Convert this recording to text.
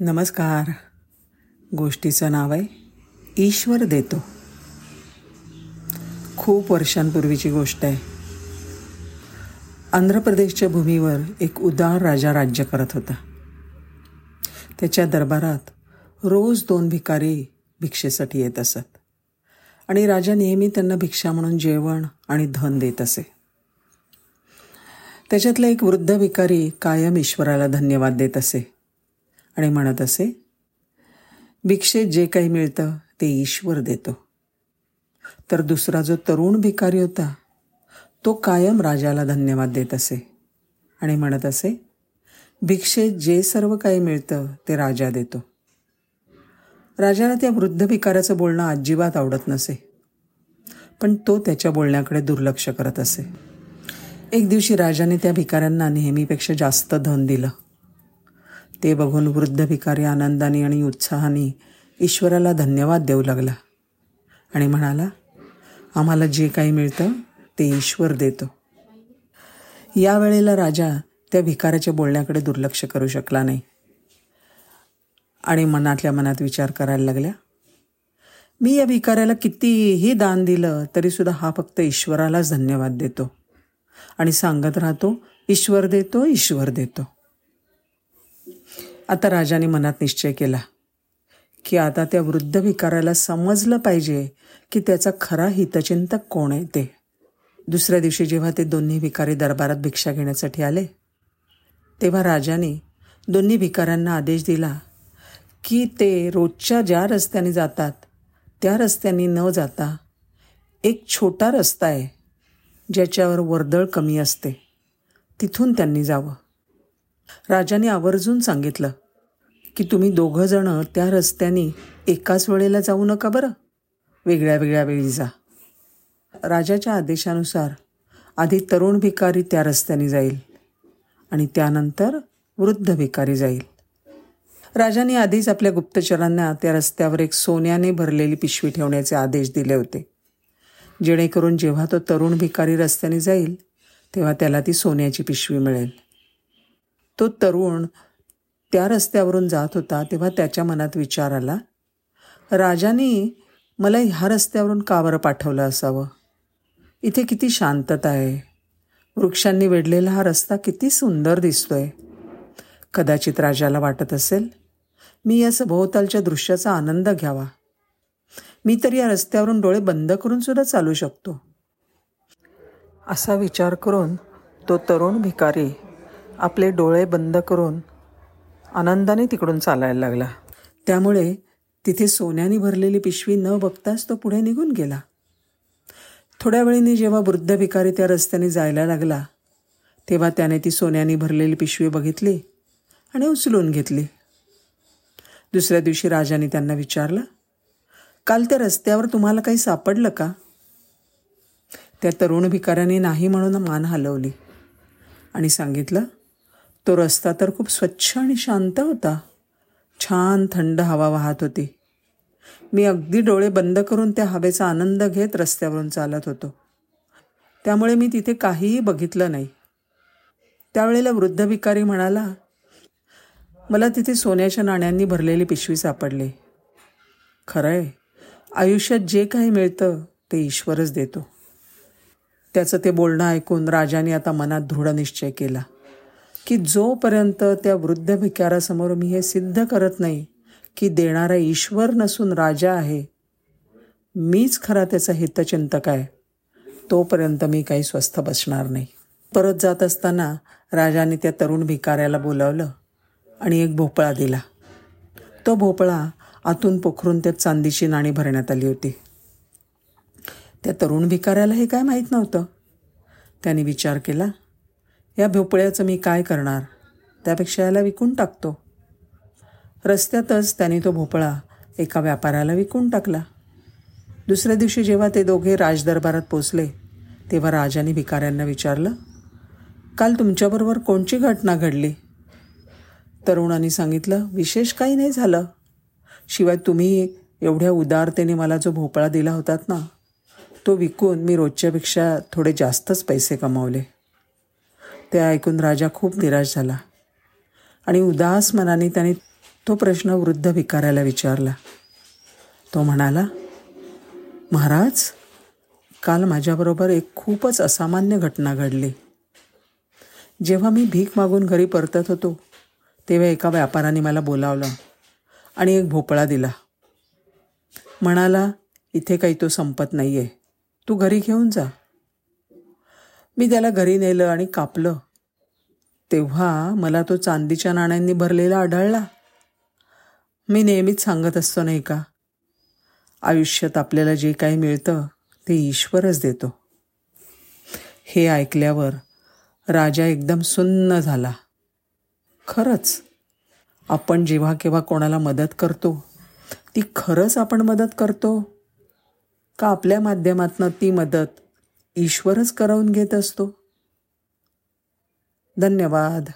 नमस्कार. गोष्टीचं नाव आहे ईश्वर देतो. खूप वर्षांपूर्वीची गोष्ट आहे. आंध्र प्रदेशच्या भूमीवर एक उदार राजा राज्य करत होता. त्याच्या दरबारात रोज दोन भिकारी भिक्षेसाठी येत असत. आणि राजा नेहमी त्यांना भिक्षा म्हणून जेवण आणि धन देत असे. त्याच्यातला एक वृद्ध भिकारी कायम ईश्वराला धन्यवाद देत असे. आणि म्हणत असे भिक्षेत जे काही मिळतं ते ईश्वर देतो. तर दुसरा जो तरुण भिकारी होता तो कायम राजाला धन्यवाद देत असे. आणि म्हणत असे भिक्षेत जे सर्व काही मिळतं ते राजा देतो. राजाला त्या वृद्ध भिकाऱ्याचं बोलणं अजिबात आवडत नसे. पण तो त्याच्या बोलण्याकडे दुर्लक्ष करत असे. एक दिवशी राजाने त्या भिकाऱ्यांना नेहमीपेक्षा जास्त धन दिलं. ते बघून वृद्ध भिकारी आनंदाने आणि उत्साहाने ईश्वराला धन्यवाद देऊ लागला आणि म्हणाला आम्हाला जे काही मिळतं ते ईश्वर देतो. यावेळेला राजा त्या भिकाऱ्याच्या बोलण्याकडे दुर्लक्ष करू शकला नाही. आणि मनातल्या मनात विचार करायला लागल्या मी या भिकाऱ्याला कितीही दान दिलं तरीसुद्धा हा फक्त ईश्वरालाच धन्यवाद देतो आणि सांगत राहतो ईश्वर देतो ईश्वर देतो. आता राजाने मनात निश्चय केला की आता त्या वृद्ध भिकाऱ्याला समजलं पाहिजे की त्याचा खरा हितचिंतक कोण आहे ते. दुसऱ्या दिवशी जेव्हा ते दोन्ही भिकारी दरबारात भिक्षा घेण्यासाठी आले तेव्हा राजाने दोन्ही भिकाऱ्यांना आदेश दिला की ते रोजच्या ज्या रस्त्याने जातात त्या रस्त्याने न जाता एक छोटा रस्ता आहे ज्याच्यावर वर्दळ कमी असते. तिथून त्यांनी जावं. राजाने आवर्जून सांगितलं की तुम्ही दोघंजणं त्या रस्त्याने एकाच वेळेला जाऊ नका बरं. वेगळ्या वेगळ्या वेळी जा. राजाच्या आदेशानुसार आधी तरुण भिकारी त्या रस्त्याने जाईल आणि त्यानंतर वृद्ध भिकारी जाईल. राजाने आधीच आपल्या गुप्तचरांना त्या रस्त्यावर एक सोन्याने भरलेली पिशवी ठेवण्याचे आदेश दिले होते. जेणेकरून जेव्हा तो तरुण भिकारी रस्त्याने जाईल तेव्हा त्याला ती सोन्याची पिशवी मिळेल. तो तरुण त्या रस्त्यावरून जात होता तेव्हा त्याच्या मनात विचार आला राजाने मला ह्या रस्त्यावरून का बरं पाठवलं असावं? इथे किती शांतता आहे. वृक्षांनी वेढलेला हा रस्ता किती सुंदर दिसतोय. कदाचित राजाला वाटत असेल मी या सभोवतालच्या दृश्याचा आनंद घ्यावा. मी तर या रस्त्यावरून डोळे बंद करून सुद्धा चालू शकतो. असा विचार करून तो तरुण भिकारी आपले डोळे बंद करून आनंदाने तिकडून चालायला लागला. त्यामुळे तिथे सोन्याने भरलेली पिशवी न बघताच तो पुढे निघून गेला. थोड्या वेळीने जेव्हा वृद्ध भिकारी त्या रस्त्याने जायला लागला तेव्हा त्याने ती सोन्याने भरलेली पिशवी बघितली आणि उचलून घेतली. दुसऱ्या दिवशी राजाने त्यांना विचारलं काल त्या रस्त्यावर तुम्हाला काही सापडलं का? त्या तरुण भिकाऱ्याने नाही म्हणून मान हलवली आणि सांगितलं तो रस्ता तर खूप स्वच्छ आणि शांत होता. छान थंड हवा वाहत होती. मी अगदी डोळे बंद करून त्या हवेचा आनंद घेत रस्त्यावरून चालत होतो. त्यामुळे मी तिथे काहीही बघितलं नाही. त्यावेळेला वृद्ध भिकारी म्हणाला मला तिथे सोन्याच्या नाण्यांनी भरलेली पिशवी सापडली. खरं आहे आयुष्यात जे काही मिळतं ते ईश्वरच देतो. त्याचं ते बोलणं ऐकून राजाने आता मनात दृढ निश्चय केला. की जोपर्यंत त्या वृद्ध भिकारासमोर मी हे सिद्ध करत नाही की देणारा ईश्वर नसून राजा आहे मीच खरा त्याचा हितचिंतक आहे तोपर्यंत मी काही स्वस्थ बसणार नाही. परत जात असताना राजाने त्या तरुण भिकाऱ्याला बोलावलं आणि एक भोपळा दिला. तो भोपळा आतून पोखरून त्यात चांदीची नाणी भरण्यात आली होती. त्या तरुण भिकाऱ्याला हे काय माहीत नव्हतं? त्याने विचार केला या भोपळ्याचं मी काय करणार? त्यापेक्षा याला विकून टाकतो. रस्त्यातच त्याने तो भोपळा एका व्यापाऱ्याला विकून टाकला. दुसऱ्या दिवशी जेव्हा ते दोघे राजदरबारात पोचले तेव्हा राजाने भिकाऱ्यांना विचारलं काल तुमच्याबरोबर कोणची घटना घडली? तरुणाने सांगितलं विशेष काही नाही झालं. शिवाय तुम्ही एवढ्या उदारतेने मला जो भोपळा दिला होतात ना तो विकून मी रोजच्यापेक्षा थोडे जास्तच पैसे कमावले. ते ऐकून राजा खूप निराश झाला. आणि उदास मनाने त्याने तो प्रश्न वृद्ध भिकाऱ्याला विचारला. तो म्हणाला महाराज काल माझ्याबरोबर एक खूपच असामान्य घटना घडली. जेव्हा मी भीक मागून घरी परतत होतो तेव्हा एका व्यापाराने मला बोलावलं आणि एक भोपळा दिला. म्हणाला इथे काही तो संपत नाही आहे तू घरी घेऊन जा. मी त्याला घरी नेलं आणि कापलं. तेव्हा मला तो चांदीच्या नाण्यांनी भरलेला आढळला. मी नेहमीच सांगत असतो नाही का? आयुष्यात आपल्याला जे काही मिळतं ते ईश्वरच देतो. हे ऐकल्यावर राजा एकदम सुन्न झाला. खरंच आपण जेव्हा केव्हा कोणाला मदत करतो ती खरंच आपण मदत करतो? का आपल्या माध्यमातनं ती मदत ईश्वरच करवून घेत असतो. धन्यवाद.